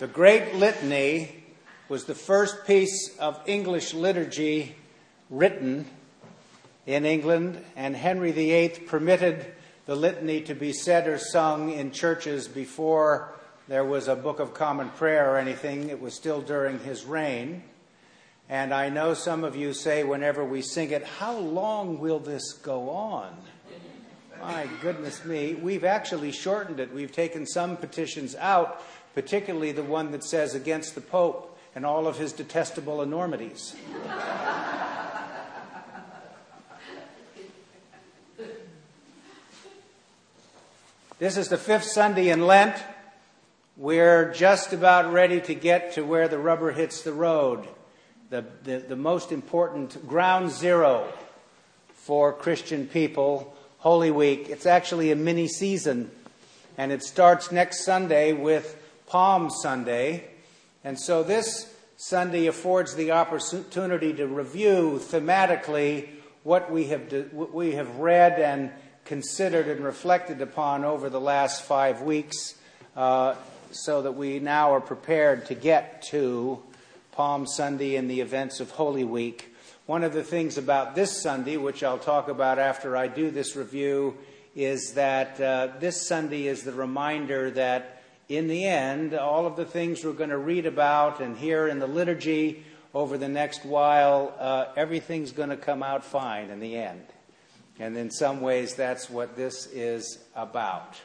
The Great Litany was the first piece of English liturgy written in England, and Henry VIII permitted the litany to be said or sung in churches before there was a Book of Common Prayer or anything. It was still during his reign. And I know some of you say whenever we sing it, How long will this go on? My goodness me, we've actually shortened it. We've taken some petitions out particularly the one that says against the Pope and all of his detestable enormities. this is the fifth Sunday in Lent. We're just about ready to get to where the rubber hits the road, the, the, the most important ground zero for Christian people, Holy Week. It's actually a mini season, and it starts next Sunday with Palm Sunday. And so this Sunday affords the opportunity to review thematically what we have, what we have read and considered and reflected upon over the last five weeks uh, so that we now are prepared to get to Palm Sunday and the events of Holy Week. One of the things about this Sunday, which I'll talk about after I do this review, is that uh, this Sunday is the reminder that in the end, all of the things we're going to read about and hear in the liturgy over the next while, uh, everything's going to come out fine in the end. And in some ways, that's what this is about.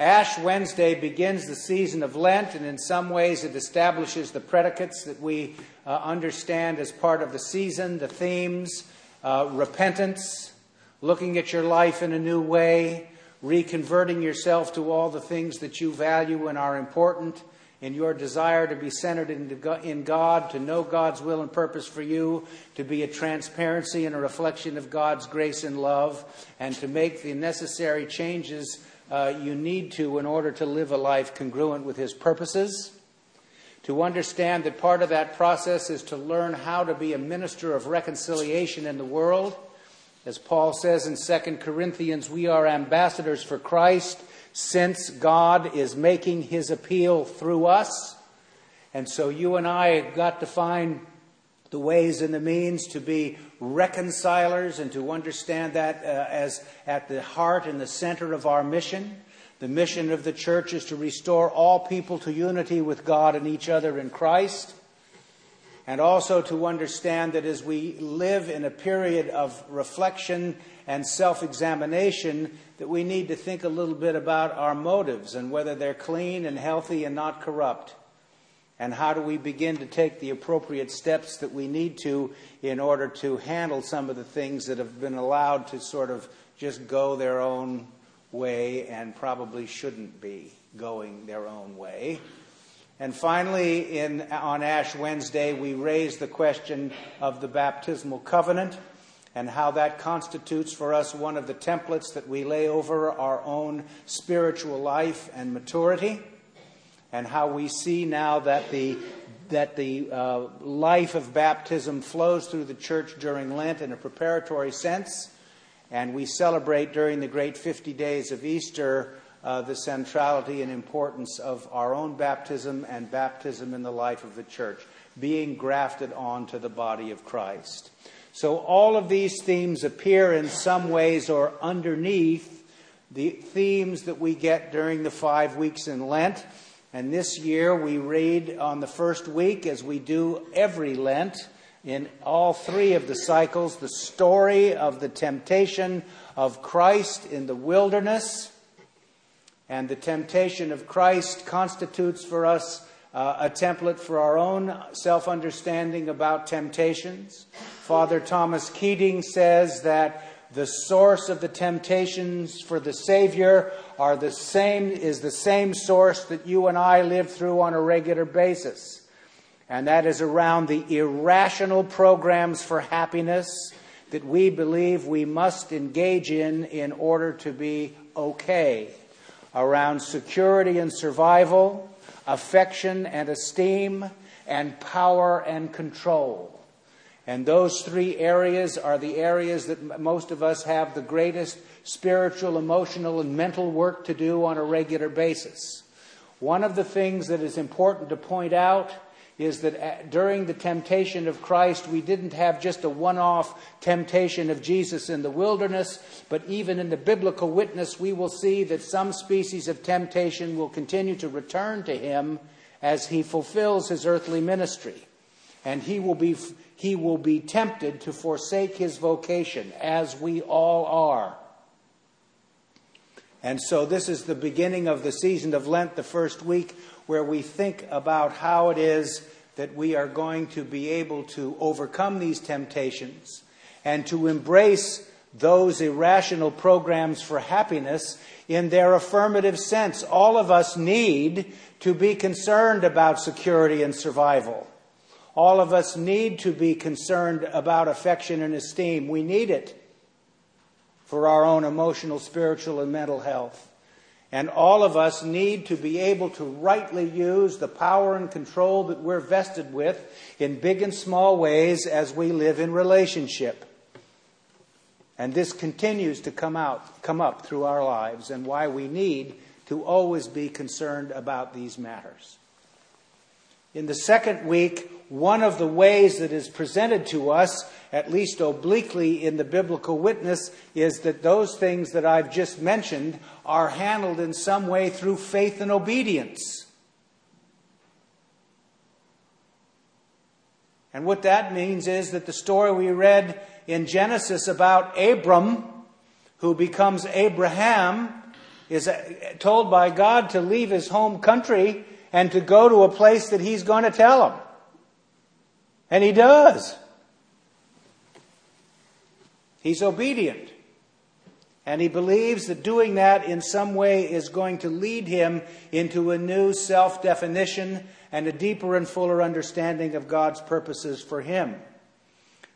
Ash Wednesday begins the season of Lent, and in some ways, it establishes the predicates that we uh, understand as part of the season, the themes uh, repentance, looking at your life in a new way, reconverting yourself to all the things that you value and are important, in your desire to be centered in God, to know God's will and purpose for you, to be a transparency and a reflection of God's grace and love, and to make the necessary changes uh, you need to in order to live a life congruent with His purposes. To understand that part of that process is to learn how to be a minister of reconciliation in the world as Paul says in 2 Corinthians, we are ambassadors for Christ since God is making his appeal through us. And so you and I have got to find the ways and the means to be reconcilers and to understand that uh, as at the heart and the center of our mission. The mission of the church is to restore all people to unity with God and each other in Christ and also to understand that as we live in a period of reflection and self examination, that we need to think a little bit about our motives and whether they're clean and healthy and not corrupt. And how do we begin to take the appropriate steps that we need to in order to handle some of the things that have been allowed to sort of just go their own way and probably shouldn't be going their own way? And finally, in, on Ash Wednesday, we raise the question of the baptismal covenant and how that constitutes for us one of the templates that we lay over our own spiritual life and maturity, and how we see now that the that the uh, life of baptism flows through the church during Lent in a preparatory sense, and we celebrate during the great 50 days of Easter uh, the centrality and importance of our own baptism and baptism in the life of the church, being grafted onto the body of Christ. So, all of these themes appear in some ways or underneath the themes that we get during the five weeks in Lent. And this year we read on the first week, as we do every Lent, in all three of the cycles, the story of the temptation of Christ in the wilderness and the temptation of Christ constitutes for us uh, a template for our own self understanding about temptations. Father Thomas Keating says that the source of the temptations for the Savior are the same, is the same source that you and I live through on a regular basis. And that is around the irrational programs for happiness that we believe we must engage in in order to be okay around security and survival, affection and esteem, and power and control. And those three areas are the areas that most of us have the greatest spiritual, emotional, and mental work to do on a regular basis. One of the things that is important to point out is that uh, during the temptation of Christ, we didn't have just a one off temptation of Jesus in the wilderness, but even in the biblical witness, we will see that some species of temptation will continue to return to him as he fulfills his earthly ministry. And he will be, he will be tempted to forsake his vocation, as we all are. And so, this is the beginning of the season of Lent, the first week, where we think about how it is that we are going to be able to overcome these temptations and to embrace those irrational programs for happiness in their affirmative sense. All of us need to be concerned about security and survival. All of us need to be concerned about affection and esteem. We need it for our own emotional, spiritual, and mental health. And all of us need to be able to rightly use the power and control that we're vested with in big and small ways as we live in relationship. And this continues to come out, come up through our lives and why we need to always be concerned about these matters. In the second week, one of the ways that is presented to us, at least obliquely in the biblical witness, is that those things that I've just mentioned are handled in some way through faith and obedience. And what that means is that the story we read in Genesis about Abram, who becomes Abraham, is uh, told by God to leave his home country and to go to a place that he's going to tell him. And he does. He's obedient. And he believes that doing that in some way is going to lead him into a new self definition and a deeper and fuller understanding of God's purposes for him.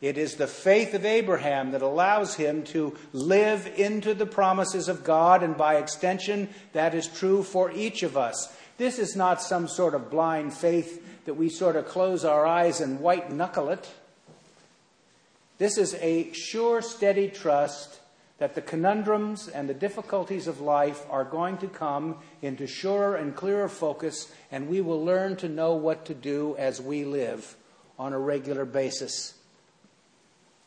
It is the faith of Abraham that allows him to live into the promises of God, and by extension, that is true for each of us. This is not some sort of blind faith that we sort of close our eyes and white knuckle it. This is a sure, steady trust that the conundrums and the difficulties of life are going to come into surer and clearer focus, and we will learn to know what to do as we live on a regular basis.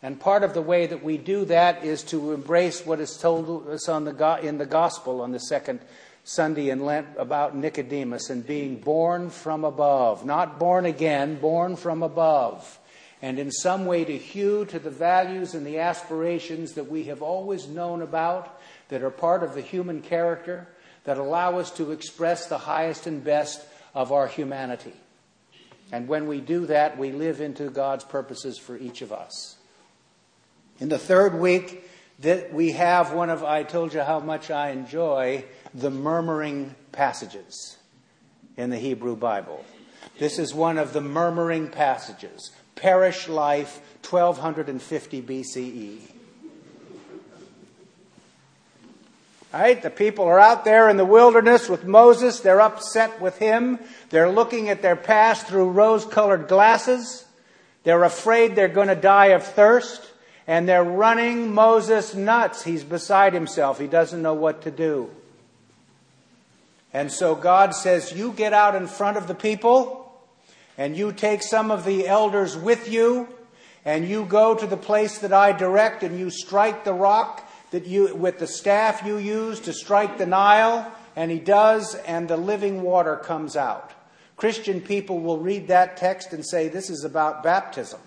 And part of the way that we do that is to embrace what is told us the, in the gospel on the second Sunday in Lent about Nicodemus and being born from above. Not born again, born from above. And in some way to hew to the values and the aspirations that we have always known about, that are part of the human character, that allow us to express the highest and best of our humanity. And when we do that, we live into God's purposes for each of us. In the third week, that we have one of, I told you how much I enjoy the murmuring passages in the Hebrew Bible. This is one of the murmuring passages. Perish life, 1250 BCE. All right, the people are out there in the wilderness with Moses. They're upset with him. They're looking at their past through rose colored glasses. They're afraid they're going to die of thirst. And they're running Moses nuts. He's beside himself. He doesn't know what to do. And so God says, You get out in front of the people, and you take some of the elders with you, and you go to the place that I direct, and you strike the rock that you, with the staff you use to strike the Nile, and he does, and the living water comes out. Christian people will read that text and say, This is about baptism.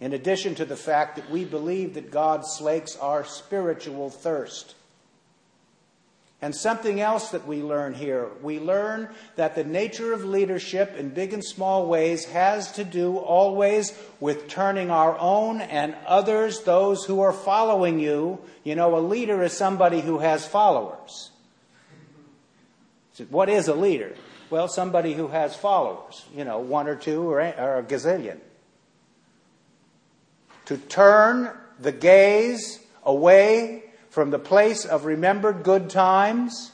In addition to the fact that we believe that God slakes our spiritual thirst. And something else that we learn here we learn that the nature of leadership in big and small ways has to do always with turning our own and others, those who are following you. You know, a leader is somebody who has followers. What is a leader? Well, somebody who has followers, you know, one or two or a gazillion. To turn the gaze away from the place of remembered good times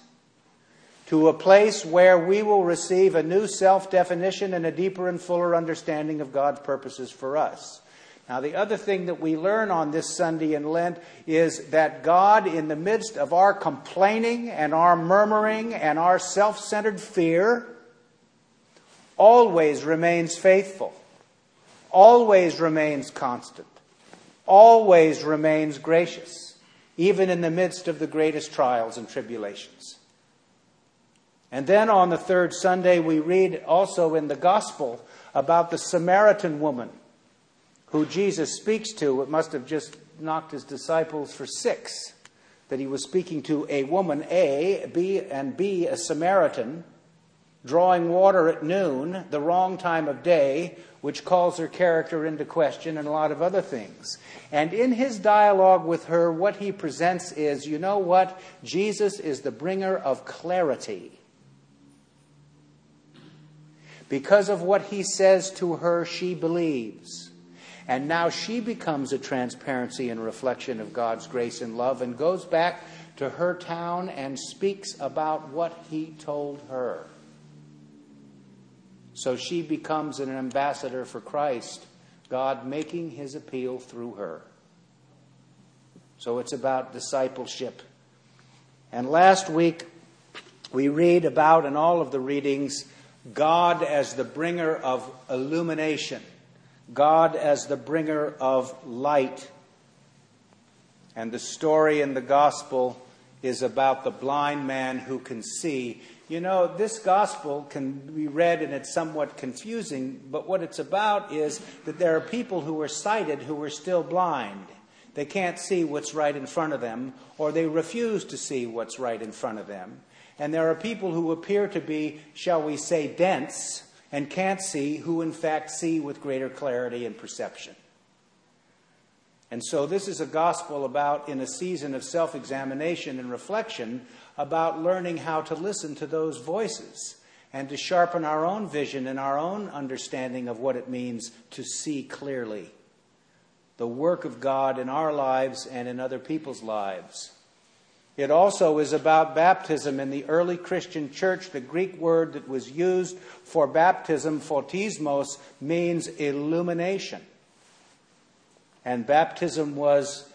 to a place where we will receive a new self definition and a deeper and fuller understanding of God's purposes for us. Now, the other thing that we learn on this Sunday in Lent is that God, in the midst of our complaining and our murmuring and our self centered fear, always remains faithful, always remains constant, always remains gracious, even in the midst of the greatest trials and tribulations. And then on the third Sunday, we read also in the Gospel about the Samaritan woman who Jesus speaks to. It must have just knocked his disciples for six that he was speaking to a woman, A, B, and B, a Samaritan, drawing water at noon, the wrong time of day, which calls her character into question, and a lot of other things. And in his dialogue with her, what he presents is you know what? Jesus is the bringer of clarity. Because of what he says to her, she believes. And now she becomes a transparency and reflection of God's grace and love and goes back to her town and speaks about what he told her. So she becomes an ambassador for Christ, God making his appeal through her. So it's about discipleship. And last week, we read about in all of the readings God as the bringer of illumination, God as the bringer of light. And the story in the gospel is about the blind man who can see. You know, this gospel can be read and it's somewhat confusing, but what it's about is that there are people who are sighted who are still blind. They can't see what's right in front of them, or they refuse to see what's right in front of them. And there are people who appear to be, shall we say, dense and can't see, who in fact see with greater clarity and perception. And so, this is a gospel about, in a season of self examination and reflection, about learning how to listen to those voices and to sharpen our own vision and our own understanding of what it means to see clearly the work of God in our lives and in other people's lives. It also is about baptism in the early Christian church. The Greek word that was used for baptism, photismos, means illumination. And baptism was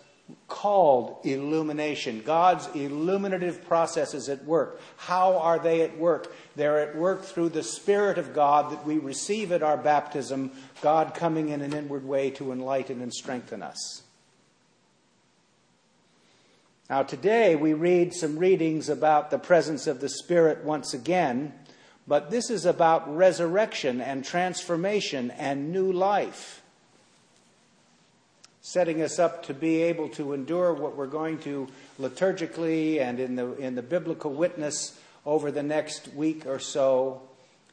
called illumination. God's illuminative processes at work. How are they at work? They're at work through the Spirit of God that we receive at our baptism, God coming in an inward way to enlighten and strengthen us. Now, today we read some readings about the presence of the Spirit once again, but this is about resurrection and transformation and new life, setting us up to be able to endure what we're going to liturgically and in the, in the biblical witness over the next week or so,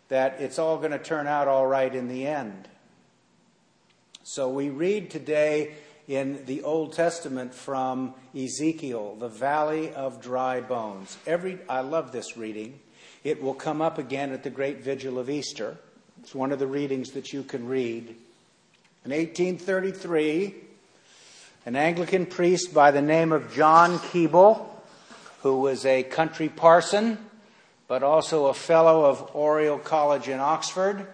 that it's all going to turn out all right in the end. So we read today in the Old Testament from Ezekiel, the valley of dry bones. Every I love this reading. It will come up again at the great vigil of Easter. It's one of the readings that you can read. In 1833, an Anglican priest by the name of John Keble, who was a country parson, but also a fellow of Oriel College in Oxford,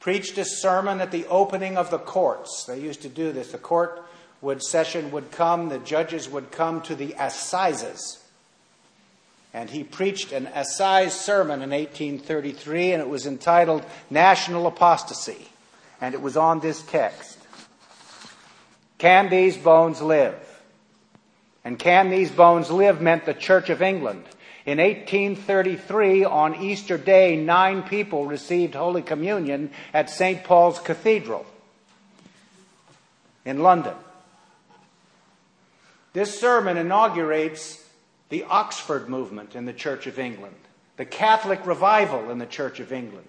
preached a sermon at the opening of the courts. They used to do this. The court would session would come, the judges would come to the assizes. And he preached an assize sermon in 1833, and it was entitled National Apostasy. And it was on this text Can these bones live? And can these bones live meant the Church of England. In 1833, on Easter Day, nine people received Holy Communion at St. Paul's Cathedral in London. This sermon inaugurates the Oxford movement in the Church of England, the Catholic revival in the Church of England,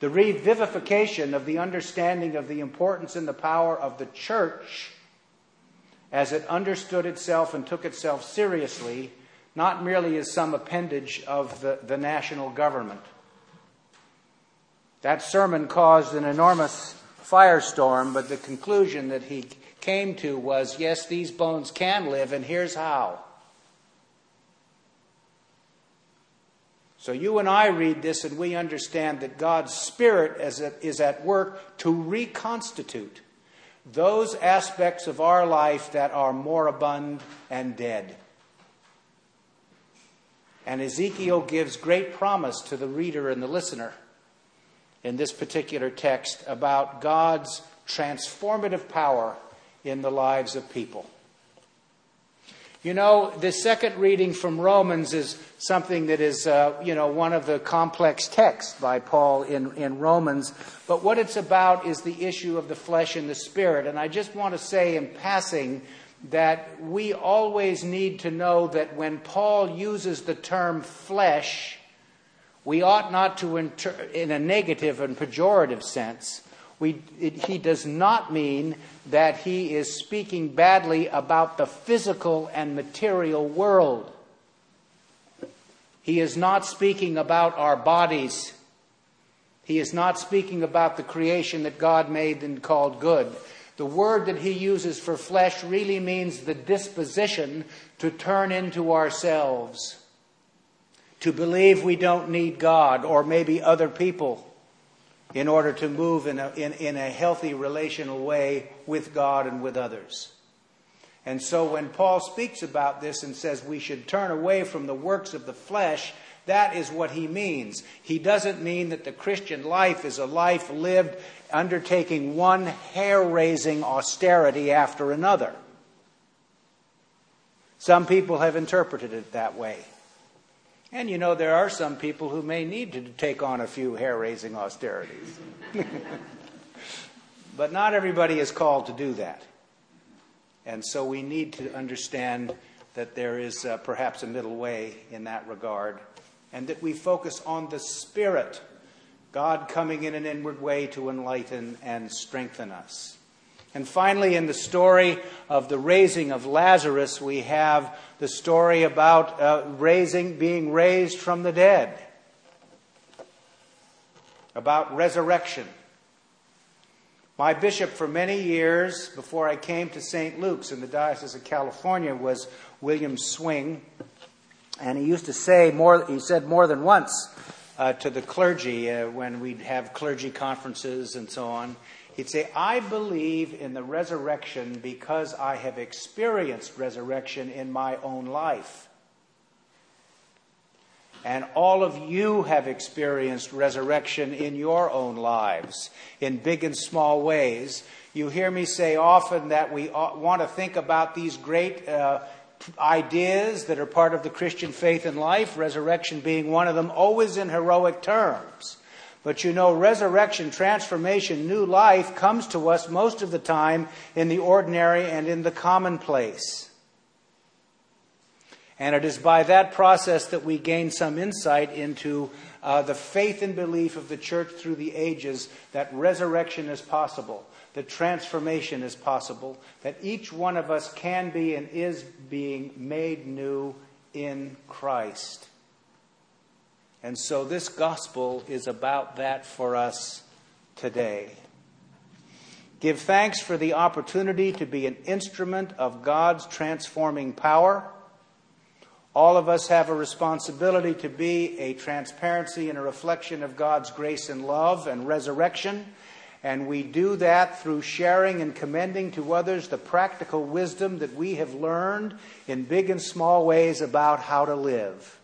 the revivification of the understanding of the importance and the power of the church as it understood itself and took itself seriously, not merely as some appendage of the, the national government. That sermon caused an enormous firestorm, but the conclusion that he came to was yes, these bones can live, and here's how. So you and I read this and we understand that God's Spirit is at work to reconstitute, those aspects of our life that are moribund and dead. And Ezekiel gives great promise to the reader and the listener in this particular text about God's transformative power in the lives of people. You know, the second reading from Romans is something that is, uh, you know, one of the complex texts by Paul in, in Romans. But what it's about is the issue of the flesh and the spirit. And I just want to say in passing that we always need to know that when Paul uses the term flesh, we ought not to, inter- in a negative and pejorative sense, we, it, he does not mean that he is speaking badly about the physical and material world. He is not speaking about our bodies. He is not speaking about the creation that God made and called good. The word that he uses for flesh really means the disposition to turn into ourselves, to believe we don't need God or maybe other people in order to move in a, in, in a healthy relational way with God and with others. And so when Paul speaks about this and says we should turn away from the works of the flesh, that is what he means. He doesn't mean that the Christian life is a life lived undertaking one hair raising austerity after another. Some people have interpreted it that way. And you know, there are some people who may need to take on a few hair raising austerities. but not everybody is called to do that. And so we need to understand that there is uh, perhaps a middle way in that regard, and that we focus on the Spirit, God coming in an inward way to enlighten and strengthen us. And finally, in the story of the raising of Lazarus, we have the story about uh, raising, being raised from the dead, about resurrection. My bishop for many years, before I came to St. Luke's in the Diocese of California, was William Swing. And he used to say more, he said more than once uh, to the clergy uh, when we'd have clergy conferences and so on. He'd say, I believe in the resurrection because I have experienced resurrection in my own life. And all of you have experienced resurrection in your own lives in big and small ways. You hear me say often that we want to think about these great uh, ideas that are part of the Christian faith and life, resurrection being one of them, always in heroic terms. But you know, resurrection, transformation, new life comes to us most of the time in the ordinary and in the commonplace. And it is by that process that we gain some insight into uh, the faith and belief of the church through the ages that resurrection is possible, that transformation is possible, that each one of us can be and is being made new in Christ. And so this gospel is about that for us today. Give thanks for the opportunity to be an instrument of God's transforming power. All of us have a responsibility to be a transparency and a reflection of God's grace and love and resurrection. And we do that through sharing and commending to others the practical wisdom that we have learned in big and small ways about how to live.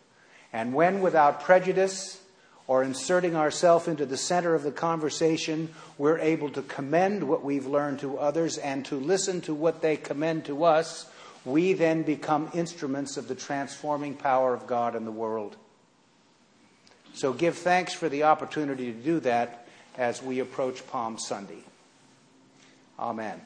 And when, without prejudice or inserting ourselves into the center of the conversation, we're able to commend what we've learned to others and to listen to what they commend to us, we then become instruments of the transforming power of God in the world. So give thanks for the opportunity to do that as we approach Palm Sunday. Amen.